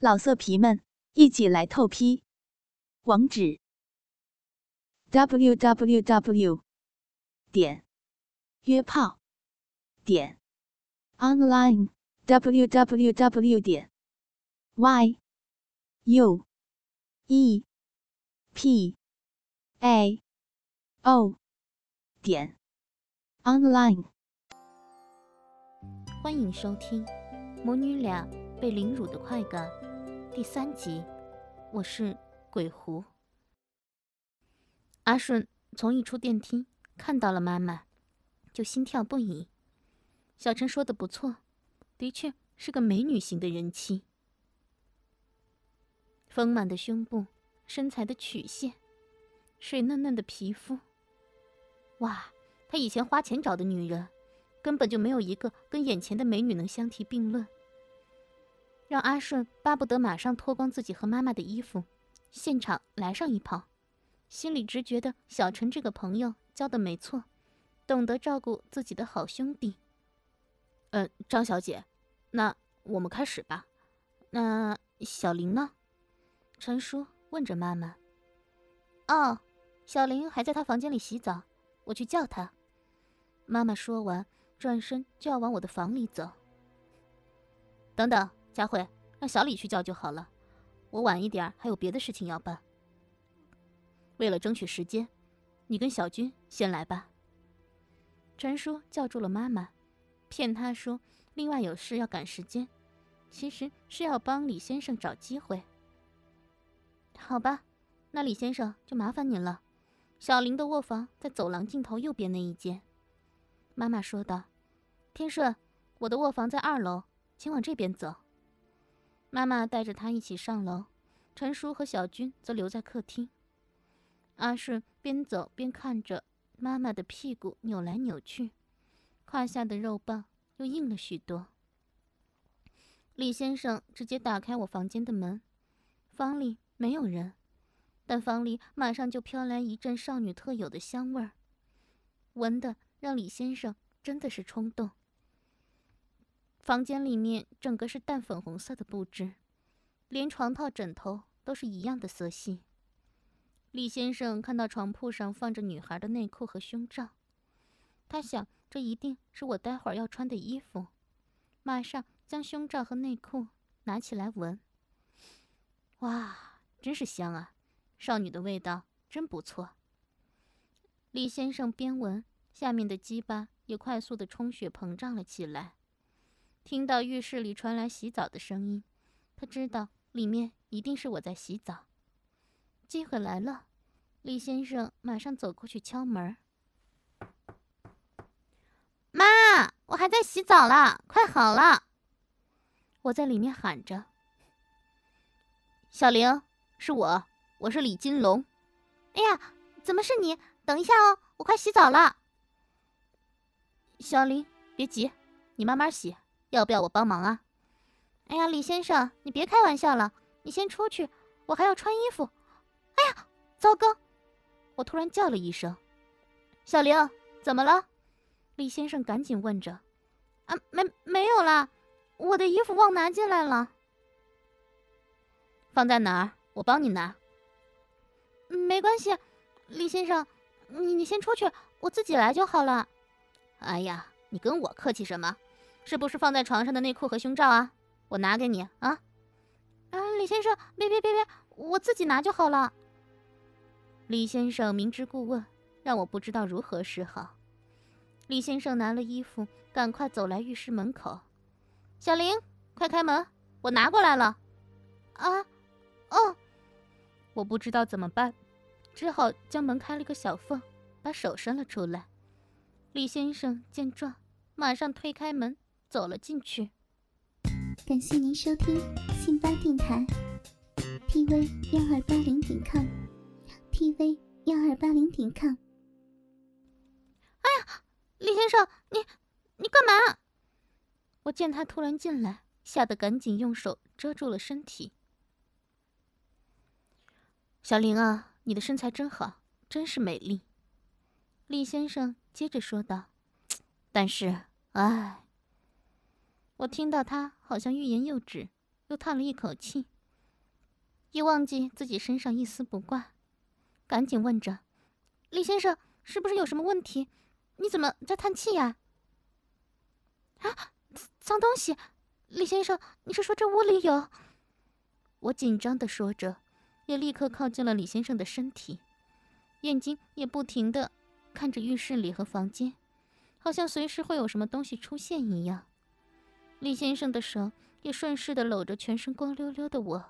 老色皮们，一起来透批！网址：w w w 点约炮点 online w w w 点 y u e p a o 点 online。欢迎收听母女俩被凌辱的快感第三集。我是鬼狐。阿顺从一出电梯看到了妈妈，就心跳不已。小陈说的不错，的确是个美女型的人妻。丰满的胸部，身材的曲线，水嫩嫩的皮肤。哇，他以前花钱找的女人，根本就没有一个跟眼前的美女能相提并论。让阿顺巴不得马上脱光自己和妈妈的衣服，现场来上一炮。心里直觉得小陈这个朋友交的没错，懂得照顾自己的好兄弟。嗯，张小姐，那我们开始吧。那小林呢？陈叔问着妈妈。哦，小林还在他房间里洗澡，我去叫他。妈妈说完，转身就要往我的房里走。等等，佳慧，让小李去叫就好了。我晚一点还有别的事情要办。为了争取时间，你跟小军先来吧。陈叔叫住了妈妈，骗他说另外有事要赶时间，其实是要帮李先生找机会。好吧，那李先生就麻烦您了。小林的卧房在走廊尽头右边那一间。妈妈说道：“天顺，我的卧房在二楼，请往这边走。”妈妈带着他一起上楼，陈叔和小军则留在客厅。阿顺边走边看着妈妈的屁股扭来扭去，胯下的肉棒又硬了许多。李先生直接打开我房间的门，房里没有人，但房里马上就飘来一阵少女特有的香味儿，闻的让李先生真的是冲动。房间里面整个是淡粉红色的布置，连床套、枕头都是一样的色系。李先生看到床铺上放着女孩的内裤和胸罩，他想这一定是我待会儿要穿的衣服，马上将胸罩和内裤拿起来闻。哇，真是香啊！少女的味道真不错。李先生边闻，下面的鸡巴也快速的充血膨胀了起来。听到浴室里传来洗澡的声音，他知道里面一定是我在洗澡。机会来了，李先生马上走过去敲门。妈，我还在洗澡啦，快好了！我在里面喊着。小玲，是我，我是李金龙。哎呀，怎么是你？等一下哦，我快洗澡了。小玲，别急，你慢慢洗，要不要我帮忙啊？哎呀，李先生，你别开玩笑了，你先出去，我还要穿衣服。哎呀，糟糕！我突然叫了一声：“小玲，怎么了？”李先生赶紧问着：“啊，没没有啦，我的衣服忘拿进来了。”放在哪儿？我帮你拿。没关系，李先生，你你先出去，我自己来就好了。哎呀，你跟我客气什么？是不是放在床上的内裤和胸罩啊？我拿给你啊。啊，李先生，别别别别，我自己拿就好了。李先生明知故问，让我不知道如何是好。李先生拿了衣服，赶快走来浴室门口。小林，快开门，我拿过来了。啊，哦，我不知道怎么办，只好将门开了个小缝，把手伸了出来。李先生见状，马上推开门走了进去。感谢您收听信巴电台，tv 幺二八零点 com。tv 幺二八零点 com。哎呀，李先生，你你干嘛？我见他突然进来，吓得赶紧用手遮住了身体。小玲啊，你的身材真好，真是美丽。李先生接着说道。但是，唉，我听到他好像欲言又止，又叹了一口气，也忘记自己身上一丝不挂，赶紧问着：“李先生，是不是有什么问题？你怎么在叹气呀？”啊，脏东西！李先生，你是说这屋里有？我紧张的说着，也立刻靠近了李先生的身体，眼睛也不停的看着浴室里和房间，好像随时会有什么东西出现一样。李先生的手也顺势的搂着全身光溜溜的我。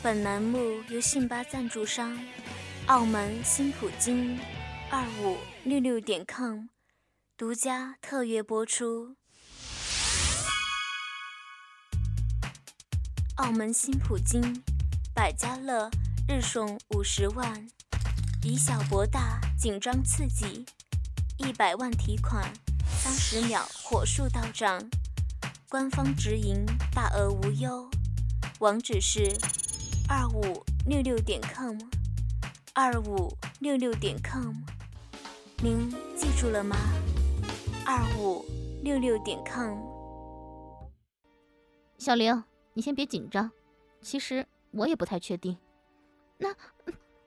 本栏目由信巴赞助商，澳门新普京二五六六点 com 独家特约播出。澳门新普京百家乐日送五十万，以小博大，紧张刺激，一百万提款，三十秒火速到账，官方直营，大额无忧。网址是二五六六点 com，二五六六点 com，您记住了吗？二五六六点 com。小玲。你先别紧张，其实我也不太确定。那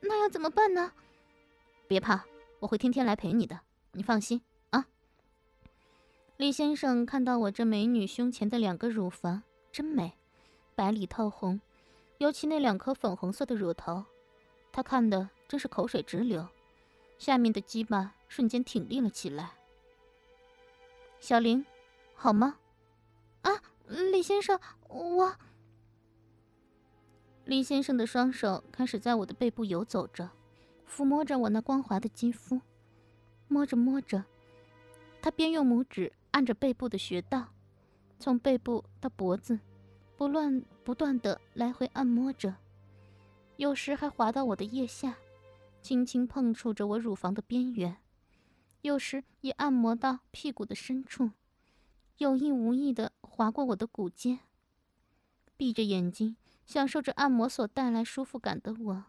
那要怎么办呢？别怕，我会天天来陪你的，你放心。李先生看到我这美女胸前的两个乳房真美，白里透红，尤其那两颗粉红色的乳头，他看的真是口水直流，下面的鸡巴瞬间挺立了起来。小玲，好吗？啊？李先生，我……李先生的双手开始在我的背部游走着，抚摸着我那光滑的肌肤，摸着摸着，他边用拇指按着背部的穴道，从背部到脖子，不乱不断的来回按摩着，有时还滑到我的腋下，轻轻碰触着我乳房的边缘，有时也按摩到屁股的深处。有意无意的划过我的骨尖，闭着眼睛享受着按摩所带来舒服感的我，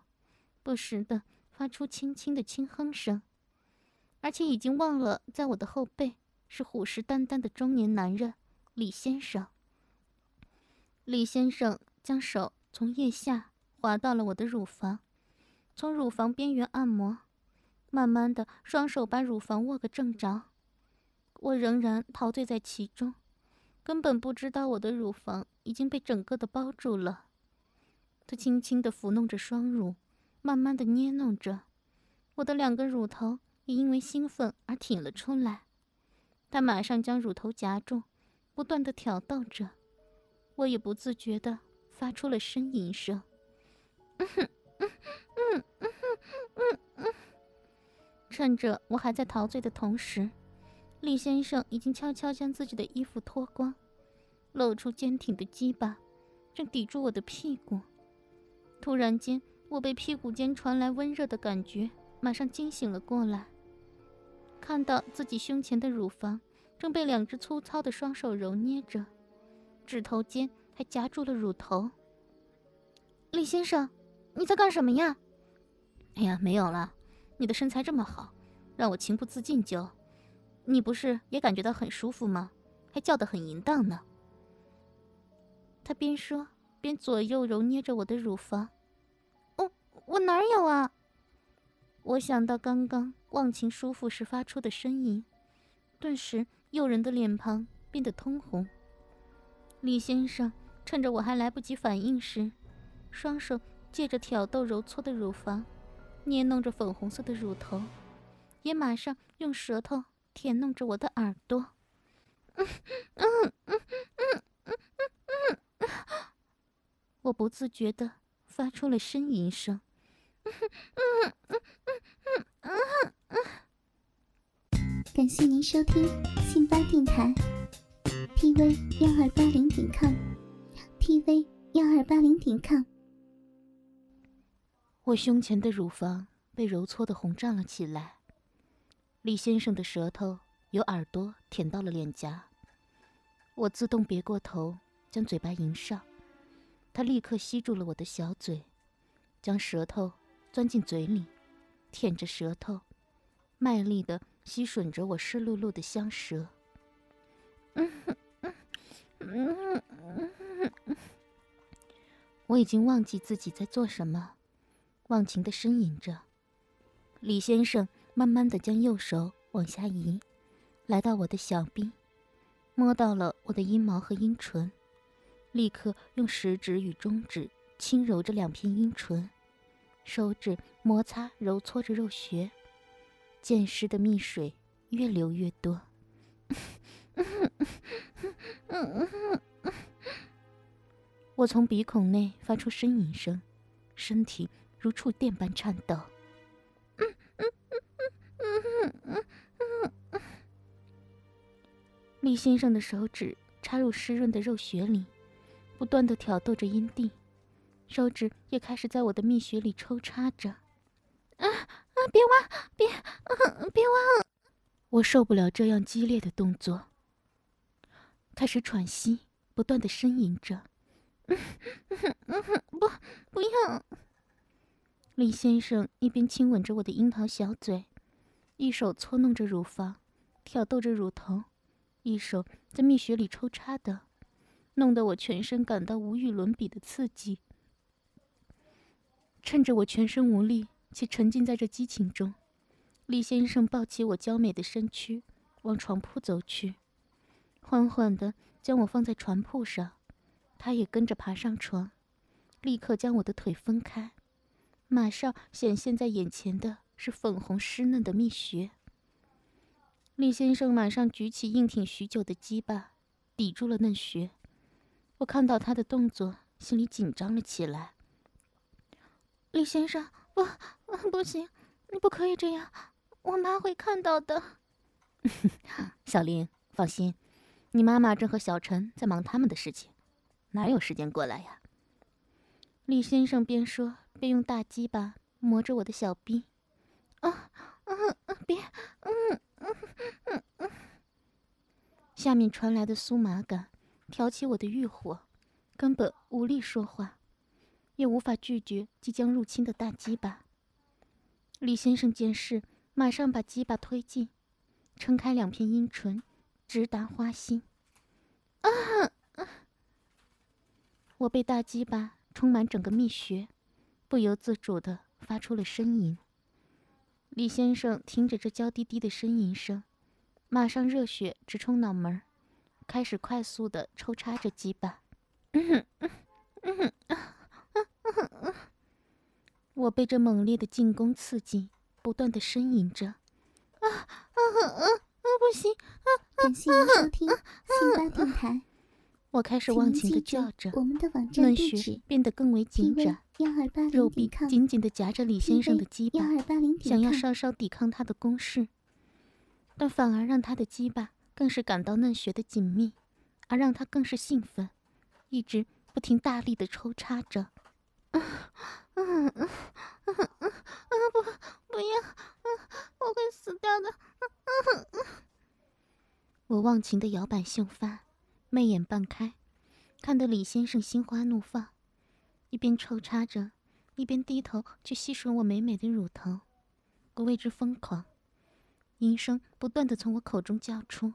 不时的发出轻轻的轻哼声，而且已经忘了在我的后背是虎视眈眈的中年男人李先生。李先生将手从腋下滑到了我的乳房，从乳房边缘按摩，慢慢的双手把乳房握个正着。我仍然陶醉在其中，根本不知道我的乳房已经被整个的包住了。他轻轻的抚弄着双乳，慢慢的捏弄着我的两个乳头，也因为兴奋而挺了出来。他马上将乳头夹住，不断的挑逗着，我也不自觉的发出了呻吟声。趁着我还在陶醉的同时。李先生已经悄悄将自己的衣服脱光，露出坚挺的鸡巴，正抵住我的屁股。突然间，我被屁股间传来温热的感觉，马上惊醒了过来，看到自己胸前的乳房正被两只粗糙的双手揉捏着，指头间还夹住了乳头。李先生，你在干什么呀？哎呀，没有了，你的身材这么好，让我情不自禁就。你不是也感觉到很舒服吗？还叫得很淫荡呢。他边说边左右揉捏着我的乳房。我我哪有啊？我想到刚刚忘情舒服时发出的呻吟，顿时诱人的脸庞变得通红。李先生趁着我还来不及反应时，双手借着挑逗揉搓的乳房，捏弄着粉红色的乳头，也马上用舌头。舔弄着我的耳朵，嗯嗯嗯嗯嗯嗯嗯，我不自觉的发出了呻吟声。嗯嗯嗯嗯。感谢您收听信巴电台，tv 幺二八零点 com，tv 幺二八零点 com。我胸前的乳房被揉搓的红胀了起来。李先生的舌头由耳朵舔到了脸颊，我自动别过头，将嘴巴迎上，他立刻吸住了我的小嘴，将舌头钻进嘴里，舔着舌头，卖力的吸吮着我湿漉漉的香舌。嗯哼嗯嗯嗯嗯我已经忘记自己在做什么，忘情的呻吟着。李先生慢慢的将右手往下移，来到我的小臂，摸到了我的阴毛和阴唇，立刻用食指与中指轻揉着两片阴唇，手指摩擦揉搓着肉穴，溅湿的蜜水越流越多。我从鼻孔内发出呻吟声，身体如触电般颤抖。李先生的手指插入湿润的肉穴里，不断的挑逗着阴蒂，手指也开始在我的蜜穴里抽插着。别挖，别，别挖！我受不了这样激烈的动作，开始喘息，不断的呻吟着。不，不要！李先生一边亲吻着我的樱桃小嘴，一手搓弄着乳房，挑逗着乳头，一手在蜜穴里抽插的，弄得我全身感到无与伦比的刺激。趁着我全身无力且沉浸在这激情中，李先生抱起我娇美的身躯，往床铺走去，缓缓地将我放在床铺上。他也跟着爬上床，立刻将我的腿分开，马上显现在眼前的是粉红湿嫩的蜜穴。李先生马上举起硬挺许久的鸡巴，抵住了嫩穴。我看到他的动作，心里紧张了起来。李先生，我，不行，你不可以这样，我妈会看到的。小林，放心，你妈妈正和小陈在忙他们的事情。哪有时间过来呀？李先生边说边用大鸡巴磨着我的小臂。啊，嗯嗯，别，嗯嗯嗯嗯。下面传来的酥麻感挑起我的欲火，根本无力说话，也无法拒绝即将入侵的大鸡巴。李先生见势，马上把鸡巴推进，撑开两片阴唇，直达花心。啊！我被大鸡巴充满整个蜜穴，不由自主地发出了呻吟。李先生听着这娇滴滴的呻吟声，马上热血直冲脑门，开始快速地抽插着鸡巴。我被这猛烈的进攻刺激，不断的呻吟着。啊啊啊啊！不行！感谢您收听电台。我开始忘情的叫着，嫩穴变得更为紧窄，肉壁紧紧的夹着李先生的鸡巴，想要稍稍抵抗他的攻势，但反而让他的鸡巴更是感到嫩穴的紧密，而让他更是兴奋，一直不停大力的抽插着。嗯嗯嗯嗯嗯不不要，嗯我会死掉的。嗯嗯嗯我忘情的摇摆秀发。媚眼半开，看得李先生心花怒放，一边抽插着，一边低头去吸吮我美美的乳头。我为之疯狂，音声不断的从我口中叫出：“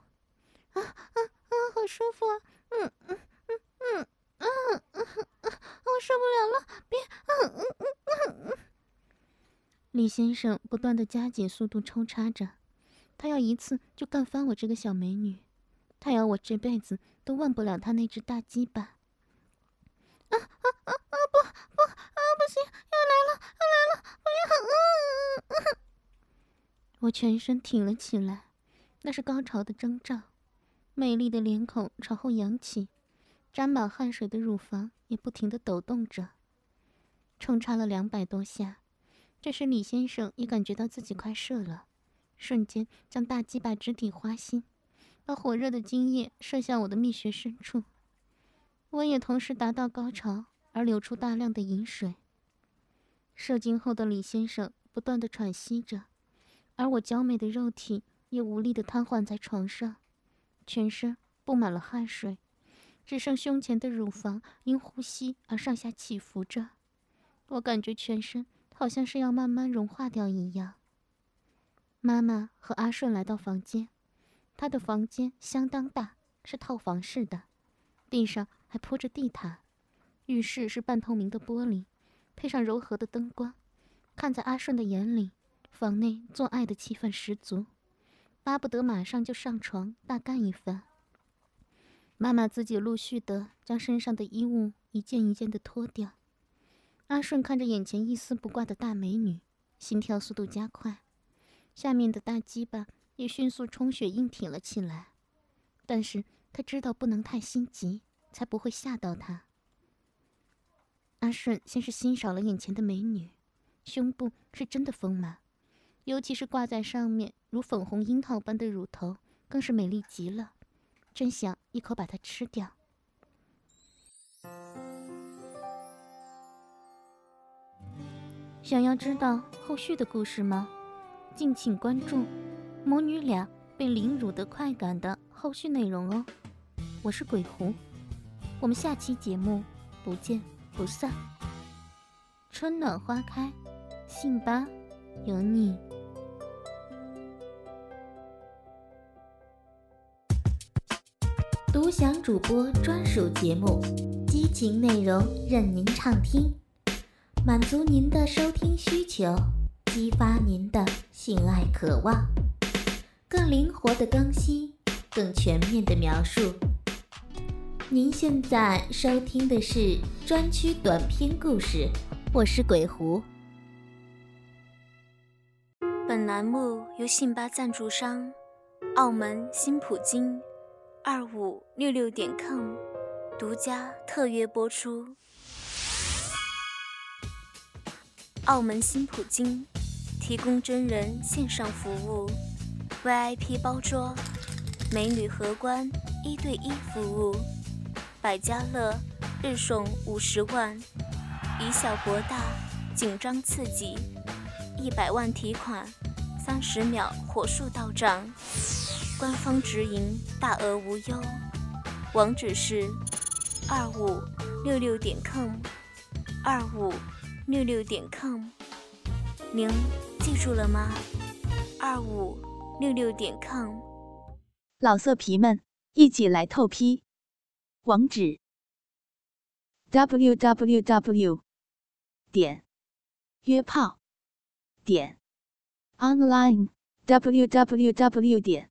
啊啊啊，好舒服啊！嗯嗯嗯嗯嗯嗯嗯，受不了了，别！嗯嗯嗯嗯。”李先生不断的加紧速度抽插着，他要一次就干翻我这个小美女。他要我这辈子都忘不了他那只大鸡巴。啊啊啊啊！不不啊！不行，要来了，要来了！不要！我全身挺了起来，那是高潮的征兆。美丽的脸孔朝后扬起，沾满汗水的乳房也不停的抖动着。冲插了两百多下，这时李先生也感觉到自己快射了，瞬间将大鸡巴直抵花心。把火热的精液射向我的蜜穴深处，我也同时达到高潮，而流出大量的饮水。射精后的李先生不断的喘息着，而我娇美的肉体也无力的瘫痪在床上，全身布满了汗水，只剩胸前的乳房因呼吸而上下起伏着。我感觉全身好像是要慢慢融化掉一样。妈妈和阿顺来到房间。他的房间相当大，是套房式的，地上还铺着地毯，浴室是半透明的玻璃，配上柔和的灯光，看在阿顺的眼里，房内做爱的气氛十足，巴不得马上就上床大干一番。妈妈自己陆续的将身上的衣物一件一件的脱掉。阿顺看着眼前一丝不挂的大美女，心跳速度加快，下面的大鸡巴也迅速充血硬挺了起来。但是他知道不能太心急，才不会吓到她。阿顺先是欣赏了眼前的美女，胸部是真的丰满，尤其是挂在上面如粉红樱桃般的乳头，更是美丽极了。真想一口把它吃掉。想要知道后续的故事吗？敬请关注母女俩被凌辱的快感的后续内容哦。我是鬼狐，我们下期节目不见不散。春暖花开，信吧，有你。独享主播专属节目，激情内容任您畅听，满足您的收听需求，激发您的性爱渴望，更灵活的更新，更全面的描述。您现在收听的是专区短篇故事，我是鬼狐。本栏目由信吧赞助商澳门新普京。二五六六点 com 独家特约播出。澳门新普京提供真人线上服务，VIP 包桌，美女荷官一对一服务，百家乐日送五十万，以小博大，紧张刺激，一百万提款，三十秒火速到账。官方直营，大额无忧，网址是二五六六点 com，二五六六点 com，您记住了吗？二五六六点 com，老色皮们一起来透批，网址 www 点约炮点 online www 点